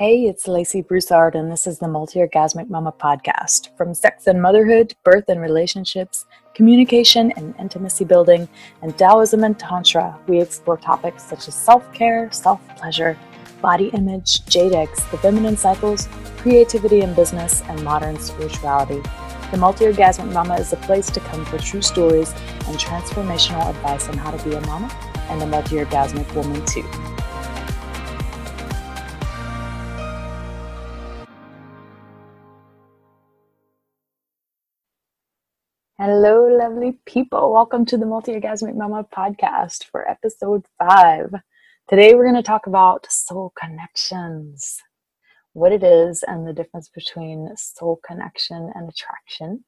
Hey, it's Lacey Broussard, and this is the Multi Orgasmic Mama podcast. From sex and motherhood, birth and relationships, communication and intimacy building, and Taoism and Tantra, we explore topics such as self care, self pleasure, body image, eggs, the feminine cycles, creativity in business, and modern spirituality. The Multi Orgasmic Mama is a place to come for true stories and transformational advice on how to be a mama and a multi orgasmic woman, too. Hello, lovely people. Welcome to the Multi Orgasmic Mama podcast for episode five. Today, we're going to talk about soul connections, what it is, and the difference between soul connection and attraction.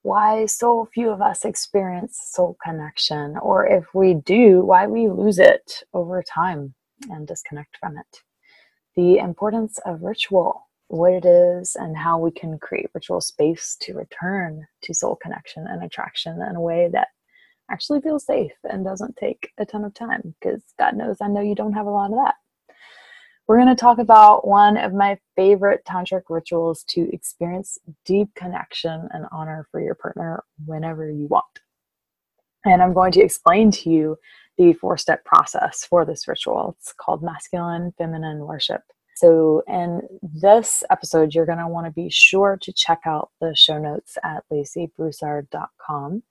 Why so few of us experience soul connection, or if we do, why we lose it over time and disconnect from it. The importance of ritual what it is and how we can create ritual space to return to soul connection and attraction in a way that actually feels safe and doesn't take a ton of time because God knows I know you don't have a lot of that. We're going to talk about one of my favorite tantric rituals to experience deep connection and honor for your partner whenever you want. And I'm going to explain to you the four step process for this ritual. It's called masculine feminine worship. So, in this episode, you're going to want to be sure to check out the show notes at laceybroussard.com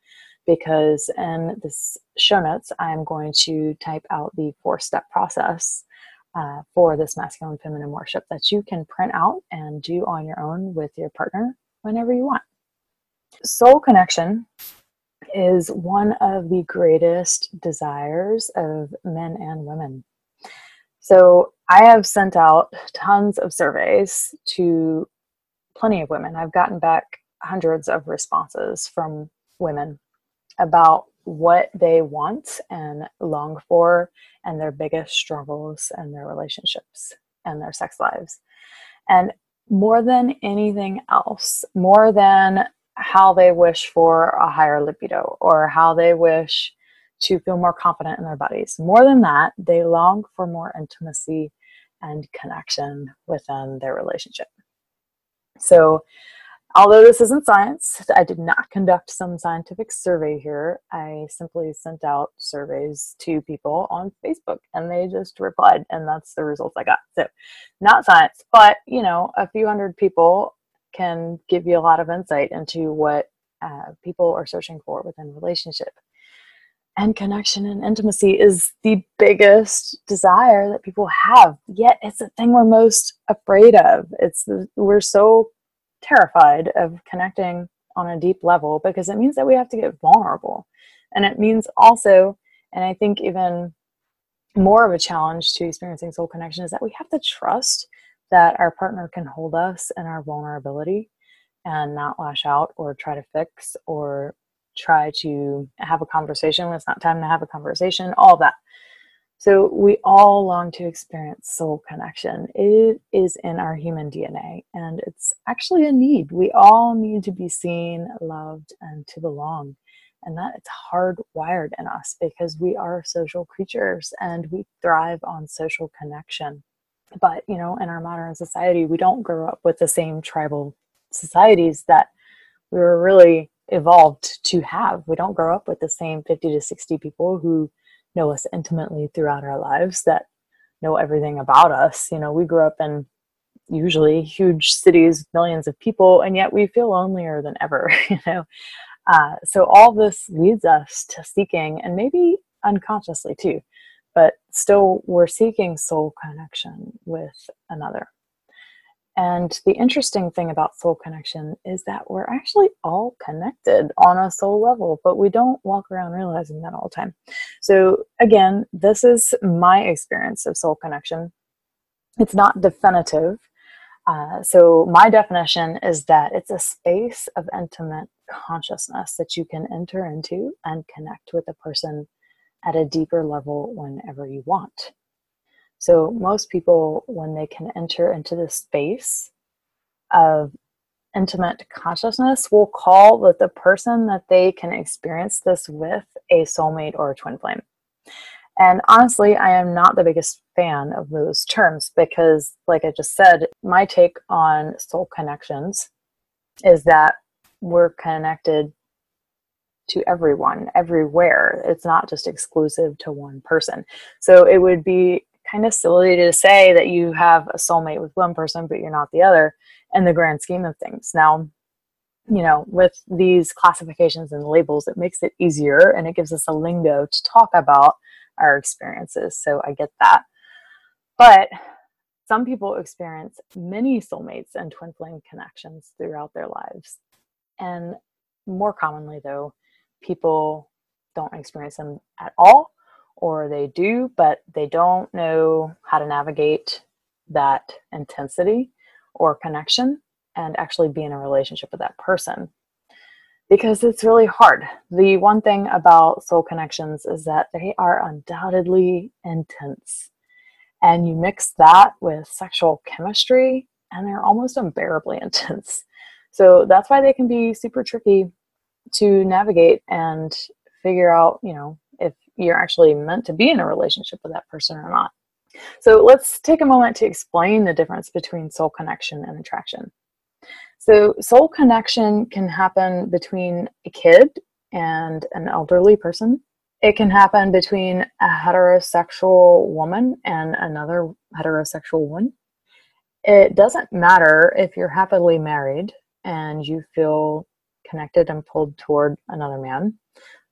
because in this show notes, I'm going to type out the four step process uh, for this masculine feminine worship that you can print out and do on your own with your partner whenever you want. Soul connection is one of the greatest desires of men and women. So I have sent out tons of surveys to plenty of women. I've gotten back hundreds of responses from women about what they want and long for and their biggest struggles and their relationships and their sex lives. And more than anything else, more than how they wish for a higher libido or how they wish to feel more confident in their bodies. More than that, they long for more intimacy and connection within their relationship. So, although this isn't science, I did not conduct some scientific survey here. I simply sent out surveys to people on Facebook and they just replied, and that's the results I got. So, not science, but you know, a few hundred people can give you a lot of insight into what uh, people are searching for within relationship and connection and intimacy is the biggest desire that people have. Yet it's the thing we're most afraid of. It's the, we're so terrified of connecting on a deep level because it means that we have to get vulnerable. And it means also and i think even more of a challenge to experiencing soul connection is that we have to trust that our partner can hold us in our vulnerability and not lash out or try to fix or try to have a conversation when it's not time to have a conversation, all that. So we all long to experience soul connection. It is in our human DNA and it's actually a need. We all need to be seen, loved, and to belong. And that it's hardwired in us because we are social creatures and we thrive on social connection. But, you know, in our modern society, we don't grow up with the same tribal societies that we were really evolved to have. We don't grow up with the same 50 to 60 people who know us intimately throughout our lives that know everything about us. You know, we grew up in usually huge cities, millions of people, and yet we feel lonelier than ever, you know. Uh, so all this leads us to seeking, and maybe unconsciously too, but still we're seeking soul connection with another. And the interesting thing about soul connection is that we're actually all connected on a soul level, but we don't walk around realizing that all the time. So, again, this is my experience of soul connection. It's not definitive. Uh, so, my definition is that it's a space of intimate consciousness that you can enter into and connect with a person at a deeper level whenever you want. So, most people, when they can enter into the space of intimate consciousness, will call that the person that they can experience this with a soulmate or a twin flame. And honestly, I am not the biggest fan of those terms because, like I just said, my take on soul connections is that we're connected to everyone, everywhere. It's not just exclusive to one person. So it would be kind of silly to say that you have a soulmate with one person, but you're not the other in the grand scheme of things. Now, you know, with these classifications and labels, it makes it easier and it gives us a lingo to talk about our experiences. So I get that. But some people experience many soulmates and twin flame connections throughout their lives. And more commonly, though, people don't experience them at all, or they do, but they don't know how to navigate that intensity or connection and actually be in a relationship with that person because it's really hard. The one thing about soul connections is that they are undoubtedly intense. And you mix that with sexual chemistry, and they're almost unbearably intense. So that's why they can be super tricky to navigate and figure out, you know, you're actually meant to be in a relationship with that person or not. So let's take a moment to explain the difference between soul connection and attraction. So, soul connection can happen between a kid and an elderly person. It can happen between a heterosexual woman and another heterosexual woman. It doesn't matter if you're happily married and you feel connected and pulled toward another man.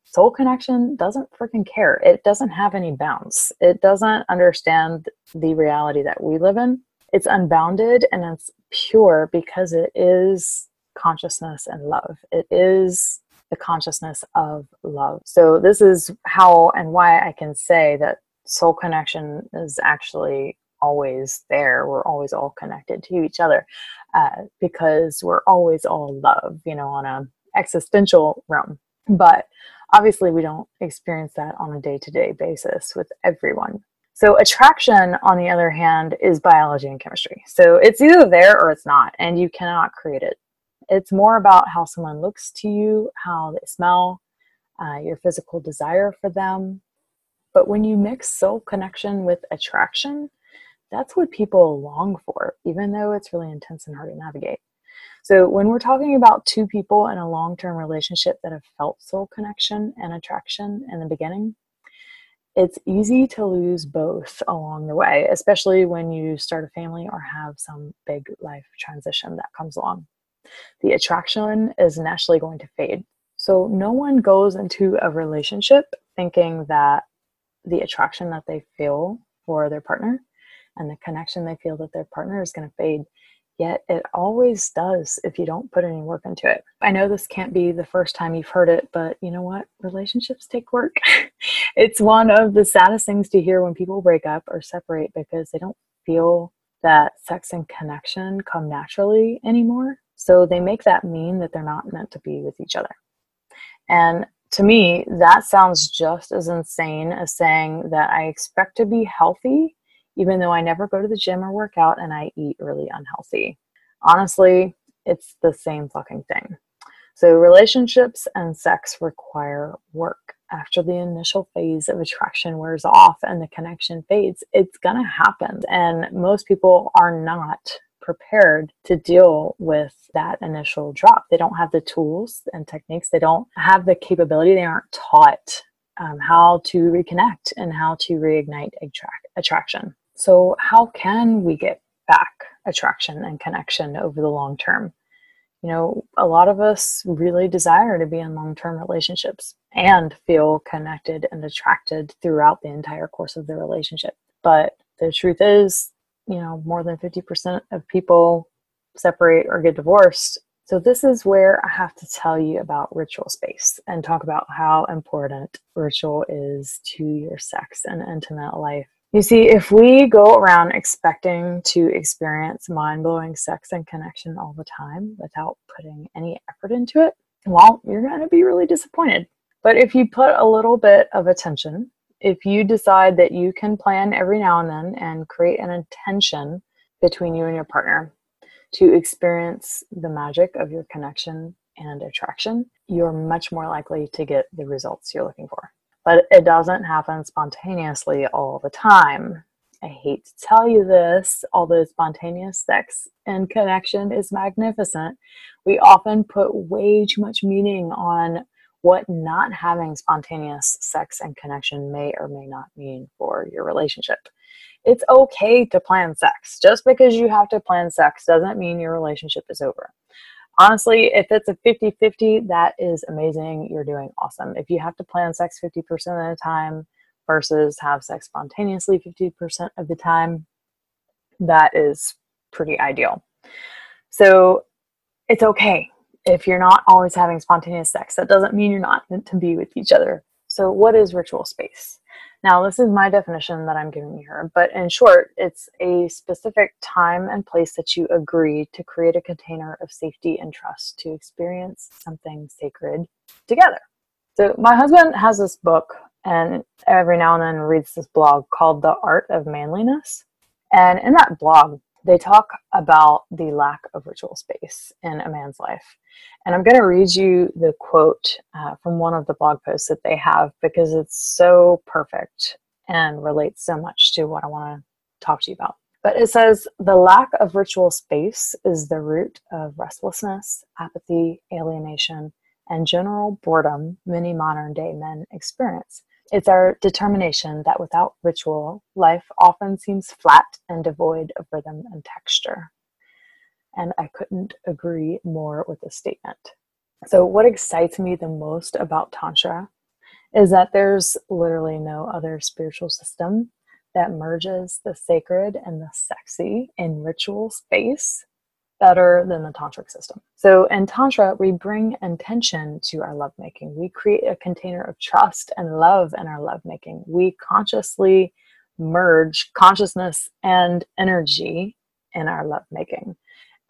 Soul connection doesn't freaking care. It doesn't have any bounds. It doesn't understand the reality that we live in. It's unbounded and it's pure because it is consciousness and love. It is the consciousness of love. So, this is how and why I can say that soul connection is actually always there. We're always all connected to each other uh, because we're always all love, you know, on a existential realm. But obviously, we don't experience that on a day to day basis with everyone. So, attraction, on the other hand, is biology and chemistry. So, it's either there or it's not, and you cannot create it. It's more about how someone looks to you, how they smell, uh, your physical desire for them. But when you mix soul connection with attraction, that's what people long for, even though it's really intense and hard to navigate. So, when we're talking about two people in a long term relationship that have felt soul connection and attraction in the beginning, it's easy to lose both along the way, especially when you start a family or have some big life transition that comes along. The attraction is naturally going to fade. So, no one goes into a relationship thinking that the attraction that they feel for their partner and the connection they feel that their partner is going to fade Yet it always does if you don't put any work into it. I know this can't be the first time you've heard it, but you know what? Relationships take work. it's one of the saddest things to hear when people break up or separate because they don't feel that sex and connection come naturally anymore. So they make that mean that they're not meant to be with each other. And to me, that sounds just as insane as saying that I expect to be healthy even though I never go to the gym or work out and I eat really unhealthy. Honestly, it's the same fucking thing. So, relationships and sex require work. After the initial phase of attraction wears off and the connection fades, it's gonna happen. And most people are not prepared to deal with that initial drop. They don't have the tools and techniques, they don't have the capability, they aren't taught um, how to reconnect and how to reignite attract- attraction. So, how can we get back attraction and connection over the long term? You know, a lot of us really desire to be in long term relationships and feel connected and attracted throughout the entire course of the relationship. But the truth is, you know, more than 50% of people separate or get divorced. So, this is where I have to tell you about ritual space and talk about how important ritual is to your sex and intimate life you see, if we go around expecting to experience mind blowing sex and connection all the time without putting any effort into it, well, you're going to be really disappointed. But if you put a little bit of attention, if you decide that you can plan every now and then and create an intention between you and your partner to experience the magic of your connection and attraction, you're much more likely to get the results you're looking for. But it doesn't happen spontaneously all the time. I hate to tell you this, although spontaneous sex and connection is magnificent, we often put way too much meaning on what not having spontaneous sex and connection may or may not mean for your relationship. It's okay to plan sex. Just because you have to plan sex doesn't mean your relationship is over. Honestly, if it's a 50 50, that is amazing. You're doing awesome. If you have to plan sex 50% of the time versus have sex spontaneously 50% of the time, that is pretty ideal. So it's okay if you're not always having spontaneous sex, that doesn't mean you're not meant to be with each other. So, what is ritual space? Now, this is my definition that I'm giving you here, but in short, it's a specific time and place that you agree to create a container of safety and trust to experience something sacred together. So, my husband has this book, and every now and then reads this blog called The Art of Manliness. And in that blog, they talk about the lack of ritual space in a man's life. And I'm going to read you the quote uh, from one of the blog posts that they have because it's so perfect and relates so much to what I want to talk to you about. But it says the lack of ritual space is the root of restlessness, apathy, alienation, and general boredom many modern day men experience. It's our determination that without ritual, life often seems flat and devoid of rhythm and texture. And I couldn't agree more with this statement. So, what excites me the most about Tantra is that there's literally no other spiritual system that merges the sacred and the sexy in ritual space better than the tantric system. So in tantra, we bring intention to our lovemaking. We create a container of trust and love in our lovemaking. We consciously merge consciousness and energy in our lovemaking.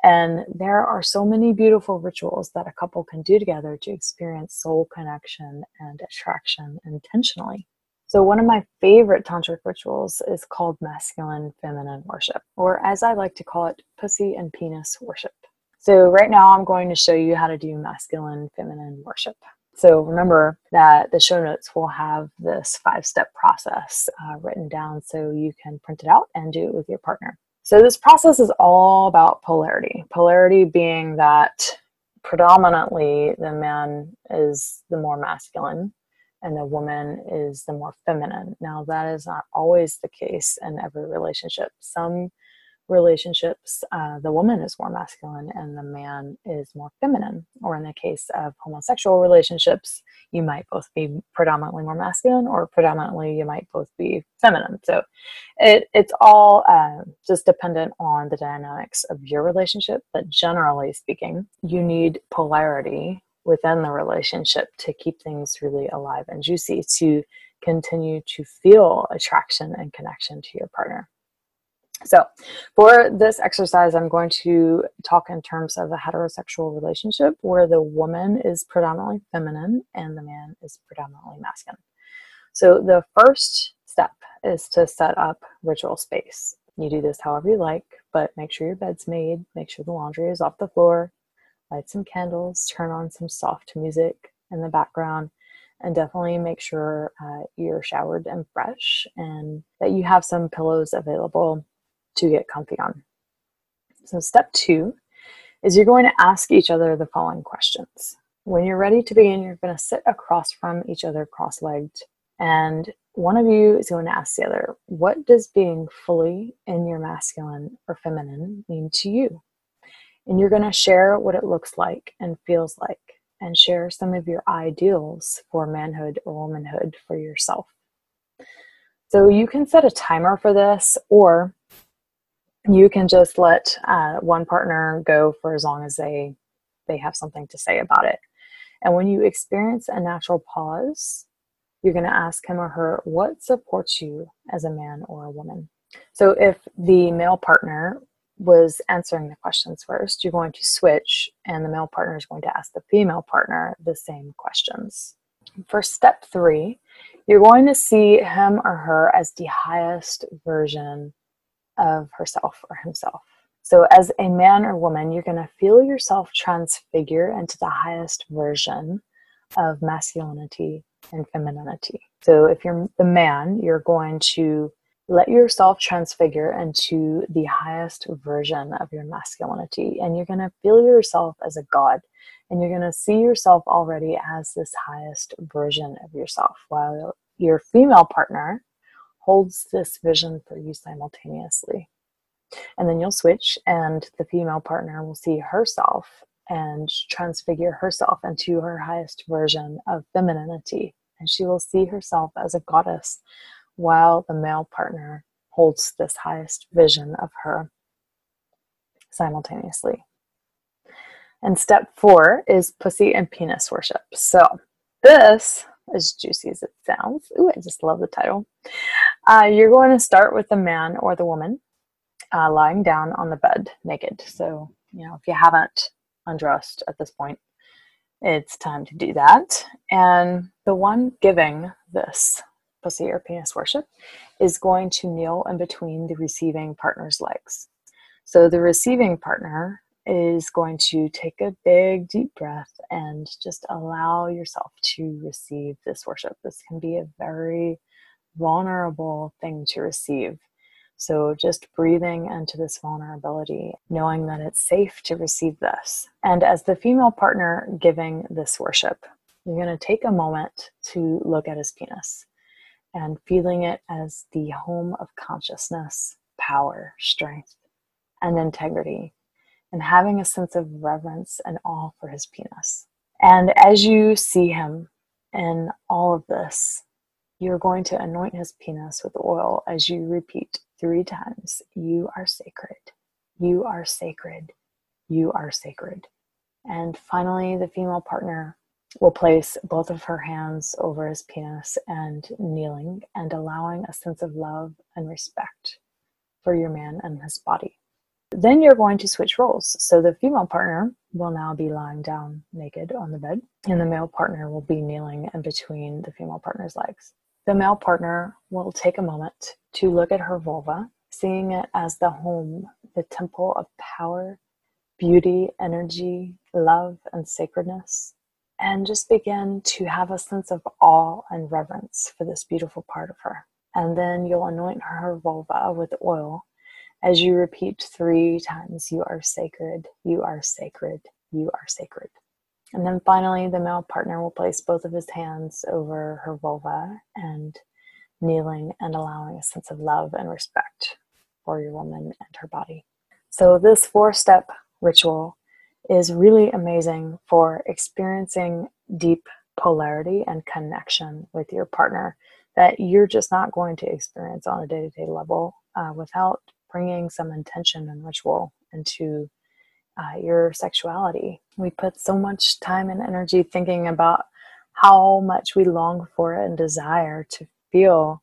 And there are so many beautiful rituals that a couple can do together to experience soul connection and attraction intentionally. So, one of my favorite tantric rituals is called masculine feminine worship, or as I like to call it, pussy and penis worship. So, right now I'm going to show you how to do masculine feminine worship. So, remember that the show notes will have this five step process uh, written down so you can print it out and do it with your partner. So, this process is all about polarity. Polarity being that predominantly the man is the more masculine and the woman is the more feminine. Now, that is not always the case in every relationship. Some relationships, uh, the woman is more masculine and the man is more feminine. Or in the case of homosexual relationships, you might both be predominantly more masculine or predominantly you might both be feminine. So it, it's all uh, just dependent on the dynamics of your relationship. But generally speaking, you need polarity within the relationship to keep things really alive and juicy to continue to feel attraction and connection to your partner. So, for this exercise, I'm going to talk in terms of a heterosexual relationship where the woman is predominantly feminine and the man is predominantly masculine. So, the first step is to set up ritual space. You do this however you like, but make sure your bed's made, make sure the laundry is off the floor, light some candles, turn on some soft music in the background, and definitely make sure uh, you're showered and fresh and that you have some pillows available to get comfy on. So, step two is you're going to ask each other the following questions. When you're ready to begin, you're going to sit across from each other cross legged, and one of you is going to ask the other, What does being fully in your masculine or feminine mean to you? And you're going to share what it looks like and feels like, and share some of your ideals for manhood or womanhood for yourself. So you can set a timer for this, or you can just let uh, one partner go for as long as they they have something to say about it. And when you experience a natural pause, you're going to ask him or her what supports you as a man or a woman. So if the male partner was answering the questions first, you're going to switch, and the male partner is going to ask the female partner the same questions. For step three, you're going to see him or her as the highest version of herself or himself. So, as a man or woman, you're going to feel yourself transfigure into the highest version of masculinity and femininity. So if you're the man, you're going to let yourself transfigure into the highest version of your masculinity and you're going to feel yourself as a god and you're going to see yourself already as this highest version of yourself while your female partner holds this vision for you simultaneously. And then you'll switch and the female partner will see herself and transfigure herself into her highest version of femininity and she will see herself as a goddess while the male partner holds this highest vision of her simultaneously. And step four is pussy and penis worship. So, this, as juicy as it sounds, ooh, I just love the title. Uh, you're going to start with the man or the woman uh, lying down on the bed naked. So, you know, if you haven't undressed at this point, it's time to do that. And the one giving this pussy or penis worship is going to kneel in between the receiving partner's legs. So the receiving partner is going to take a big deep breath and just allow yourself to receive this worship. This can be a very vulnerable thing to receive. So, just breathing into this vulnerability, knowing that it's safe to receive this. And as the female partner giving this worship, you're going to take a moment to look at his penis and feeling it as the home of consciousness, power, strength, and integrity, and having a sense of reverence and awe for his penis. And as you see him in all of this, you're going to anoint his penis with oil as you repeat three times You are sacred, you are sacred, you are sacred. And finally, the female partner will place both of her hands over his penis and kneeling and allowing a sense of love and respect for your man and his body. Then you're going to switch roles. So the female partner will now be lying down naked on the bed, and the male partner will be kneeling in between the female partner's legs. The male partner will take a moment to look at her vulva, seeing it as the home, the temple of power, beauty, energy, love, and sacredness and just begin to have a sense of awe and reverence for this beautiful part of her. And then you'll anoint her vulva with oil as you repeat three times, You are sacred, you are sacred, you are sacred. And then finally, the male partner will place both of his hands over her vulva and kneeling and allowing a sense of love and respect for your woman and her body. So, this four step ritual is really amazing for experiencing deep polarity and connection with your partner that you're just not going to experience on a day to day level uh, without bringing some intention and ritual into uh, your sexuality. We put so much time and energy thinking about how much we long for and desire to feel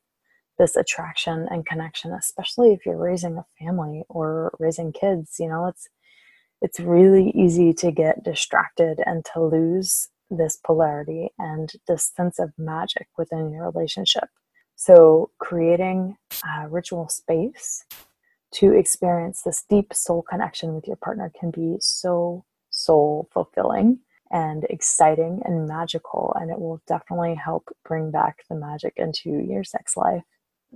this attraction and connection, especially if you're raising a family or raising kids. You know, it's it's really easy to get distracted and to lose this polarity and this sense of magic within your relationship. So, creating a ritual space to experience this deep soul connection with your partner can be so soul fulfilling and exciting and magical, and it will definitely help bring back the magic into your sex life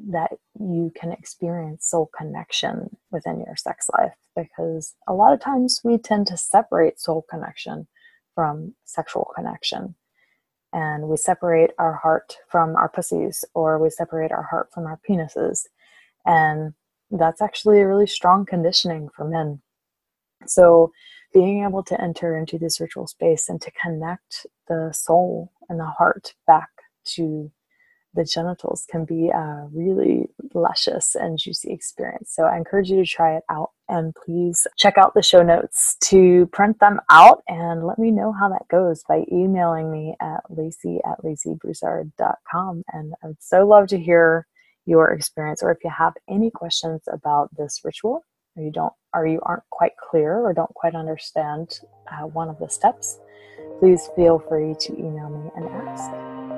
that you can experience soul connection within your sex life because a lot of times we tend to separate soul connection from sexual connection. And we separate our heart from our pussies, or we separate our heart from our penises. And that's actually a really strong conditioning for men. So, being able to enter into this ritual space and to connect the soul and the heart back to the genitals can be a really luscious and juicy experience. So I encourage you to try it out and please check out the show notes to print them out and let me know how that goes by emailing me at lacey at laceybroussard.com. And I would so love to hear your experience or if you have any questions about this ritual or you don't or you aren't quite clear or don't quite understand uh, one of the steps please feel free to email me and ask